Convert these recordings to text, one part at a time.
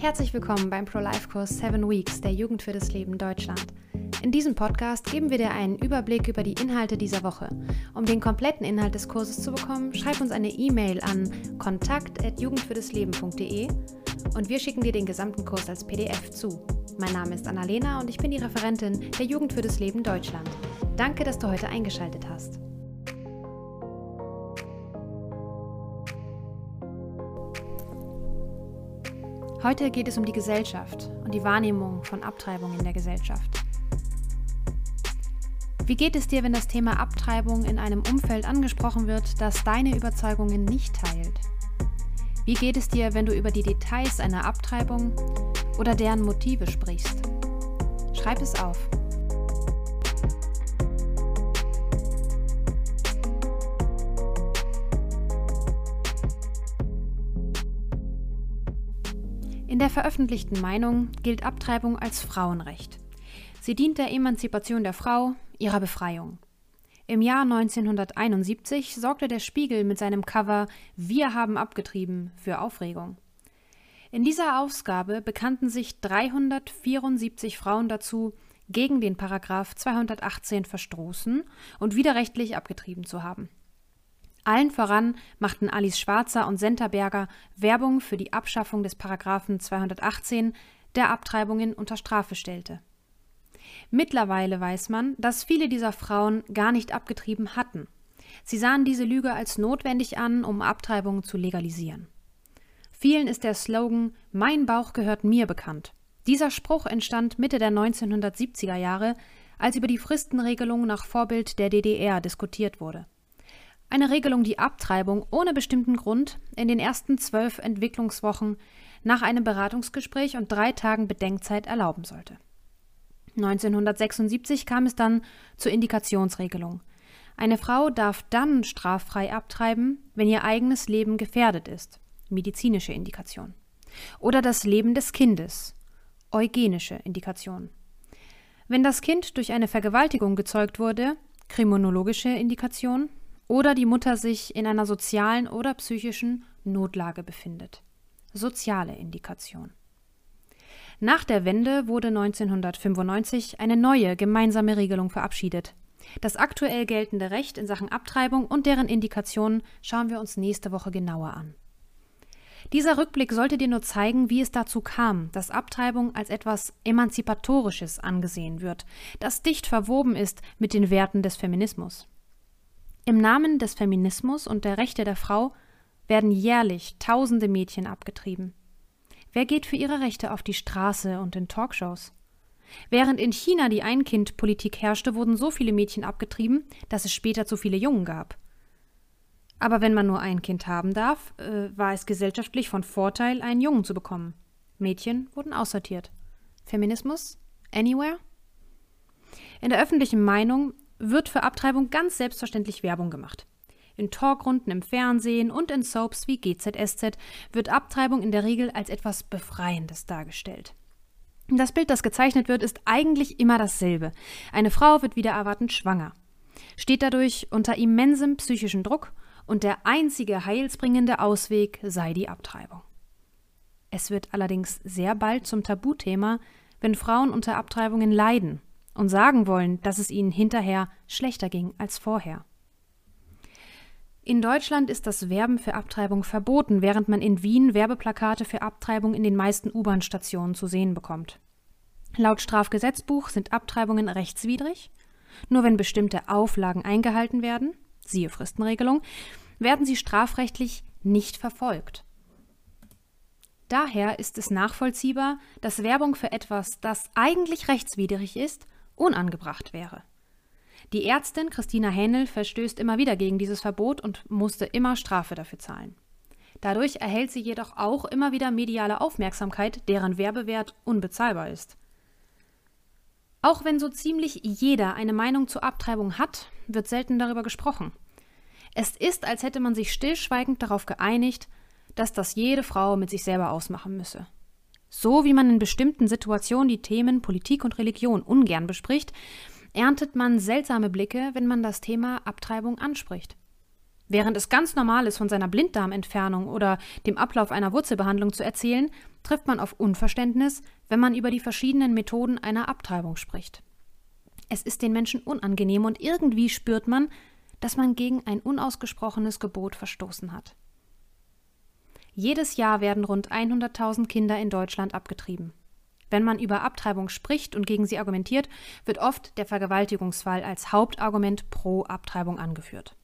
Herzlich willkommen beim Pro-Life-Kurs 7 Weeks der Jugend für das Leben Deutschland. In diesem Podcast geben wir dir einen Überblick über die Inhalte dieser Woche. Um den kompletten Inhalt des Kurses zu bekommen, schreib uns eine E-Mail an kontakt.jugendfürdesleben.de und wir schicken dir den gesamten Kurs als PDF zu. Mein Name ist Annalena und ich bin die Referentin der Jugend für das Leben Deutschland. Danke, dass du heute eingeschaltet hast. Heute geht es um die Gesellschaft und die Wahrnehmung von Abtreibung in der Gesellschaft. Wie geht es dir, wenn das Thema Abtreibung in einem Umfeld angesprochen wird, das deine Überzeugungen nicht teilt? Wie geht es dir, wenn du über die Details einer Abtreibung oder deren Motive sprichst? Schreib es auf. In der veröffentlichten Meinung gilt Abtreibung als Frauenrecht. Sie dient der Emanzipation der Frau, ihrer Befreiung. Im Jahr 1971 sorgte der Spiegel mit seinem Cover Wir haben abgetrieben für Aufregung. In dieser Ausgabe bekannten sich 374 Frauen dazu, gegen den Paragraph 218 verstoßen und widerrechtlich abgetrieben zu haben. Allen voran machten Alice Schwarzer und Senta Berger Werbung für die Abschaffung des Paragraphen 218, der Abtreibungen unter Strafe stellte. Mittlerweile weiß man, dass viele dieser Frauen gar nicht abgetrieben hatten. Sie sahen diese Lüge als notwendig an, um Abtreibungen zu legalisieren. Vielen ist der Slogan Mein Bauch gehört mir bekannt. Dieser Spruch entstand Mitte der 1970er Jahre, als über die Fristenregelung nach Vorbild der DDR diskutiert wurde. Eine Regelung, die Abtreibung ohne bestimmten Grund in den ersten zwölf Entwicklungswochen nach einem Beratungsgespräch und drei Tagen Bedenkzeit erlauben sollte. 1976 kam es dann zur Indikationsregelung. Eine Frau darf dann straffrei abtreiben, wenn ihr eigenes Leben gefährdet ist. Medizinische Indikation. Oder das Leben des Kindes. Eugenische Indikation. Wenn das Kind durch eine Vergewaltigung gezeugt wurde, kriminologische Indikation oder die Mutter sich in einer sozialen oder psychischen Notlage befindet. Soziale Indikation. Nach der Wende wurde 1995 eine neue gemeinsame Regelung verabschiedet. Das aktuell geltende Recht in Sachen Abtreibung und deren Indikationen schauen wir uns nächste Woche genauer an. Dieser Rückblick sollte dir nur zeigen, wie es dazu kam, dass Abtreibung als etwas Emanzipatorisches angesehen wird, das dicht verwoben ist mit den Werten des Feminismus. Im Namen des Feminismus und der Rechte der Frau werden jährlich tausende Mädchen abgetrieben. Wer geht für ihre Rechte auf die Straße und in Talkshows? Während in China die Ein-Kind-Politik herrschte, wurden so viele Mädchen abgetrieben, dass es später zu viele Jungen gab. Aber wenn man nur ein Kind haben darf, äh, war es gesellschaftlich von Vorteil, einen Jungen zu bekommen. Mädchen wurden aussortiert. Feminismus? Anywhere? In der öffentlichen Meinung wird für Abtreibung ganz selbstverständlich Werbung gemacht. In Talkrunden im Fernsehen und in Soaps wie GZSZ wird Abtreibung in der Regel als etwas Befreiendes dargestellt. Das Bild, das gezeichnet wird, ist eigentlich immer dasselbe. Eine Frau wird wieder erwartend schwanger, steht dadurch unter immensem psychischen Druck und der einzige heilsbringende Ausweg sei die Abtreibung. Es wird allerdings sehr bald zum Tabuthema, wenn Frauen unter Abtreibungen leiden und sagen wollen, dass es ihnen hinterher schlechter ging als vorher. In Deutschland ist das Werben für Abtreibung verboten, während man in Wien Werbeplakate für Abtreibung in den meisten U-Bahn-Stationen zu sehen bekommt. Laut Strafgesetzbuch sind Abtreibungen rechtswidrig. Nur wenn bestimmte Auflagen eingehalten werden, siehe Fristenregelung, werden sie strafrechtlich nicht verfolgt. Daher ist es nachvollziehbar, dass Werbung für etwas, das eigentlich rechtswidrig ist, unangebracht wäre. Die Ärztin Christina Hähnel verstößt immer wieder gegen dieses Verbot und musste immer Strafe dafür zahlen. Dadurch erhält sie jedoch auch immer wieder mediale Aufmerksamkeit, deren Werbewert unbezahlbar ist. Auch wenn so ziemlich jeder eine Meinung zur Abtreibung hat, wird selten darüber gesprochen. Es ist, als hätte man sich stillschweigend darauf geeinigt, dass das jede Frau mit sich selber ausmachen müsse. So wie man in bestimmten Situationen die Themen Politik und Religion ungern bespricht, erntet man seltsame Blicke, wenn man das Thema Abtreibung anspricht. Während es ganz normal ist, von seiner Blinddarmentfernung oder dem Ablauf einer Wurzelbehandlung zu erzählen, trifft man auf Unverständnis, wenn man über die verschiedenen Methoden einer Abtreibung spricht. Es ist den Menschen unangenehm und irgendwie spürt man, dass man gegen ein unausgesprochenes Gebot verstoßen hat. Jedes Jahr werden rund 100.000 Kinder in Deutschland abgetrieben. Wenn man über Abtreibung spricht und gegen sie argumentiert, wird oft der Vergewaltigungsfall als Hauptargument pro Abtreibung angeführt.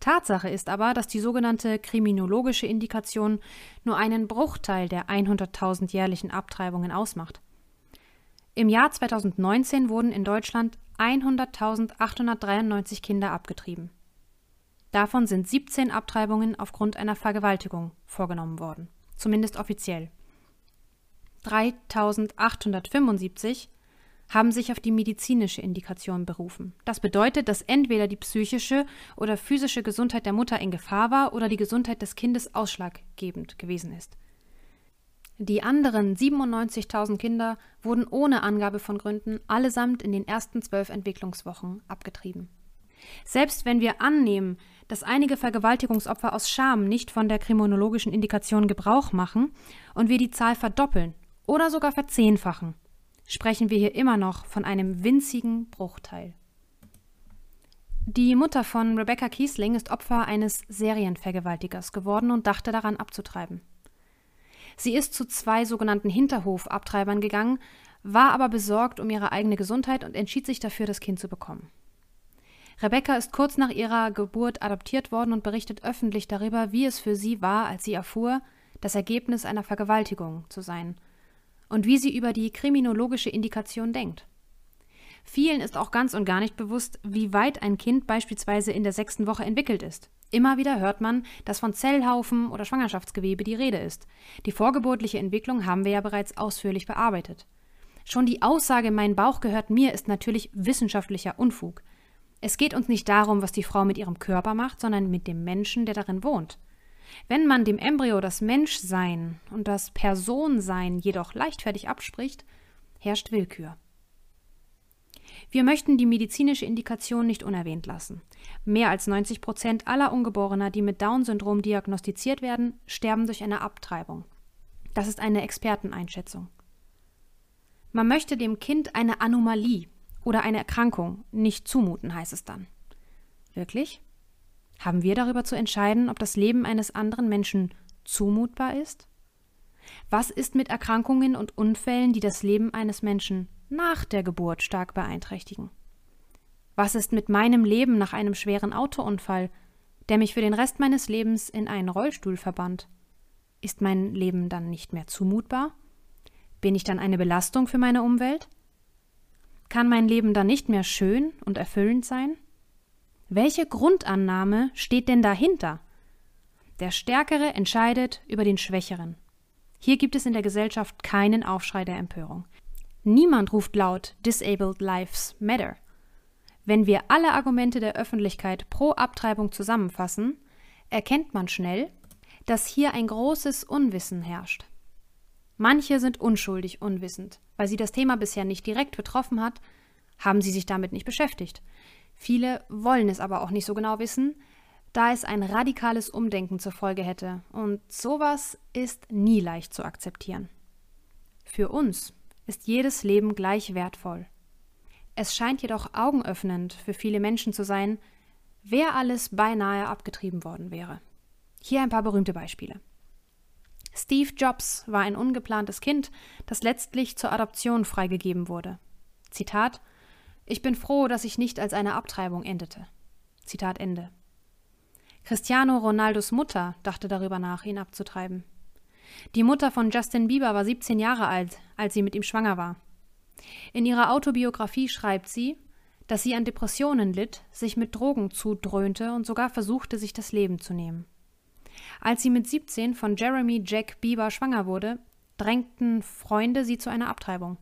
Tatsache ist aber, dass die sogenannte kriminologische Indikation nur einen Bruchteil der 100.000 jährlichen Abtreibungen ausmacht. Im Jahr 2019 wurden in Deutschland 100.893 Kinder abgetrieben. Davon sind 17 Abtreibungen aufgrund einer Vergewaltigung vorgenommen worden, zumindest offiziell. 3.875 haben sich auf die medizinische Indikation berufen. Das bedeutet, dass entweder die psychische oder physische Gesundheit der Mutter in Gefahr war oder die Gesundheit des Kindes ausschlaggebend gewesen ist. Die anderen 97.000 Kinder wurden ohne Angabe von Gründen allesamt in den ersten zwölf Entwicklungswochen abgetrieben. Selbst wenn wir annehmen, dass einige Vergewaltigungsopfer aus Scham nicht von der kriminologischen Indikation Gebrauch machen und wir die Zahl verdoppeln oder sogar verzehnfachen, sprechen wir hier immer noch von einem winzigen Bruchteil. Die Mutter von Rebecca Kiesling ist Opfer eines Serienvergewaltigers geworden und dachte daran abzutreiben. Sie ist zu zwei sogenannten Hinterhofabtreibern gegangen, war aber besorgt um ihre eigene Gesundheit und entschied sich dafür, das Kind zu bekommen. Rebecca ist kurz nach ihrer Geburt adoptiert worden und berichtet öffentlich darüber, wie es für sie war, als sie erfuhr, das Ergebnis einer Vergewaltigung zu sein und wie sie über die kriminologische Indikation denkt. Vielen ist auch ganz und gar nicht bewusst, wie weit ein Kind beispielsweise in der sechsten Woche entwickelt ist. Immer wieder hört man, dass von Zellhaufen oder Schwangerschaftsgewebe die Rede ist. Die vorgeburtliche Entwicklung haben wir ja bereits ausführlich bearbeitet. Schon die Aussage, mein Bauch gehört mir, ist natürlich wissenschaftlicher Unfug. Es geht uns nicht darum, was die Frau mit ihrem Körper macht, sondern mit dem Menschen, der darin wohnt. Wenn man dem Embryo das Menschsein und das Personsein jedoch leichtfertig abspricht, herrscht Willkür. Wir möchten die medizinische Indikation nicht unerwähnt lassen. Mehr als 90 Prozent aller Ungeborener, die mit Down-Syndrom diagnostiziert werden, sterben durch eine Abtreibung. Das ist eine Experteneinschätzung. Man möchte dem Kind eine Anomalie oder eine Erkrankung nicht zumuten, heißt es dann. Wirklich? Haben wir darüber zu entscheiden, ob das Leben eines anderen Menschen zumutbar ist? Was ist mit Erkrankungen und Unfällen, die das Leben eines Menschen nach der Geburt stark beeinträchtigen? Was ist mit meinem Leben nach einem schweren Autounfall, der mich für den Rest meines Lebens in einen Rollstuhl verbannt? Ist mein Leben dann nicht mehr zumutbar? Bin ich dann eine Belastung für meine Umwelt? Kann mein Leben dann nicht mehr schön und erfüllend sein? Welche Grundannahme steht denn dahinter? Der Stärkere entscheidet über den Schwächeren. Hier gibt es in der Gesellschaft keinen Aufschrei der Empörung. Niemand ruft laut Disabled Lives Matter. Wenn wir alle Argumente der Öffentlichkeit pro Abtreibung zusammenfassen, erkennt man schnell, dass hier ein großes Unwissen herrscht. Manche sind unschuldig unwissend, weil sie das Thema bisher nicht direkt betroffen hat, haben sie sich damit nicht beschäftigt. Viele wollen es aber auch nicht so genau wissen, da es ein radikales Umdenken zur Folge hätte. Und sowas ist nie leicht zu akzeptieren. Für uns ist jedes Leben gleich wertvoll. Es scheint jedoch augenöffnend für viele Menschen zu sein, wer alles beinahe abgetrieben worden wäre. Hier ein paar berühmte Beispiele. Steve Jobs war ein ungeplantes Kind, das letztlich zur Adoption freigegeben wurde. Zitat ich bin froh, dass ich nicht als eine Abtreibung endete. Zitat Ende. Cristiano Ronaldos Mutter dachte darüber nach, ihn abzutreiben. Die Mutter von Justin Bieber war 17 Jahre alt, als sie mit ihm schwanger war. In ihrer Autobiografie schreibt sie, dass sie an Depressionen litt, sich mit Drogen zudröhnte und sogar versuchte, sich das Leben zu nehmen. Als sie mit 17 von Jeremy Jack Bieber schwanger wurde, drängten Freunde sie zu einer Abtreibung.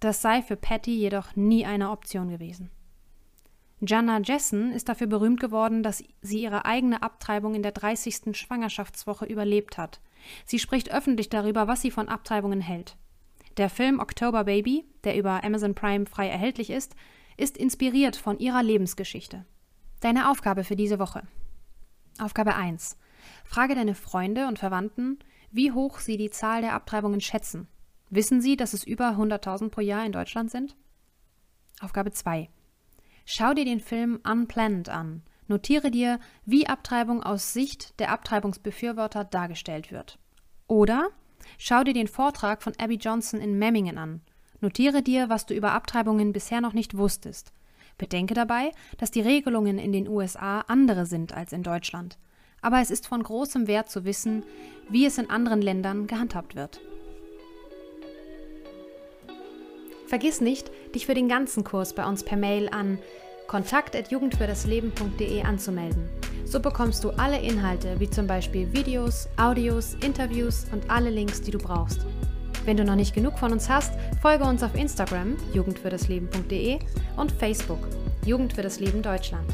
Das sei für Patty jedoch nie eine Option gewesen. Jana Jessen ist dafür berühmt geworden, dass sie ihre eigene Abtreibung in der 30. Schwangerschaftswoche überlebt hat. Sie spricht öffentlich darüber, was sie von Abtreibungen hält. Der Film October Baby, der über Amazon Prime frei erhältlich ist, ist inspiriert von ihrer Lebensgeschichte. Deine Aufgabe für diese Woche. Aufgabe 1. Frage deine Freunde und Verwandten, wie hoch sie die Zahl der Abtreibungen schätzen. Wissen sie, dass es über 100.000 pro Jahr in Deutschland sind? Aufgabe 2. Schau dir den Film Unplanned an. Notiere dir, wie Abtreibung aus Sicht der Abtreibungsbefürworter dargestellt wird. Oder schau dir den Vortrag von Abby Johnson in Memmingen an. Notiere dir, was du über Abtreibungen bisher noch nicht wusstest. Bedenke dabei, dass die Regelungen in den USA andere sind als in Deutschland. Aber es ist von großem Wert zu wissen, wie es in anderen Ländern gehandhabt wird. Vergiss nicht, dich für den ganzen Kurs bei uns per Mail an kontakt.jugendfürdasleben.de anzumelden. So bekommst du alle Inhalte, wie zum Beispiel Videos, Audios, Interviews und alle Links, die du brauchst. Wenn du noch nicht genug von uns hast, folge uns auf Instagram jugendfürdasleben.de und Facebook Jugend für das Leben Deutschland.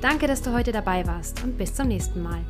Danke, dass du heute dabei warst und bis zum nächsten Mal.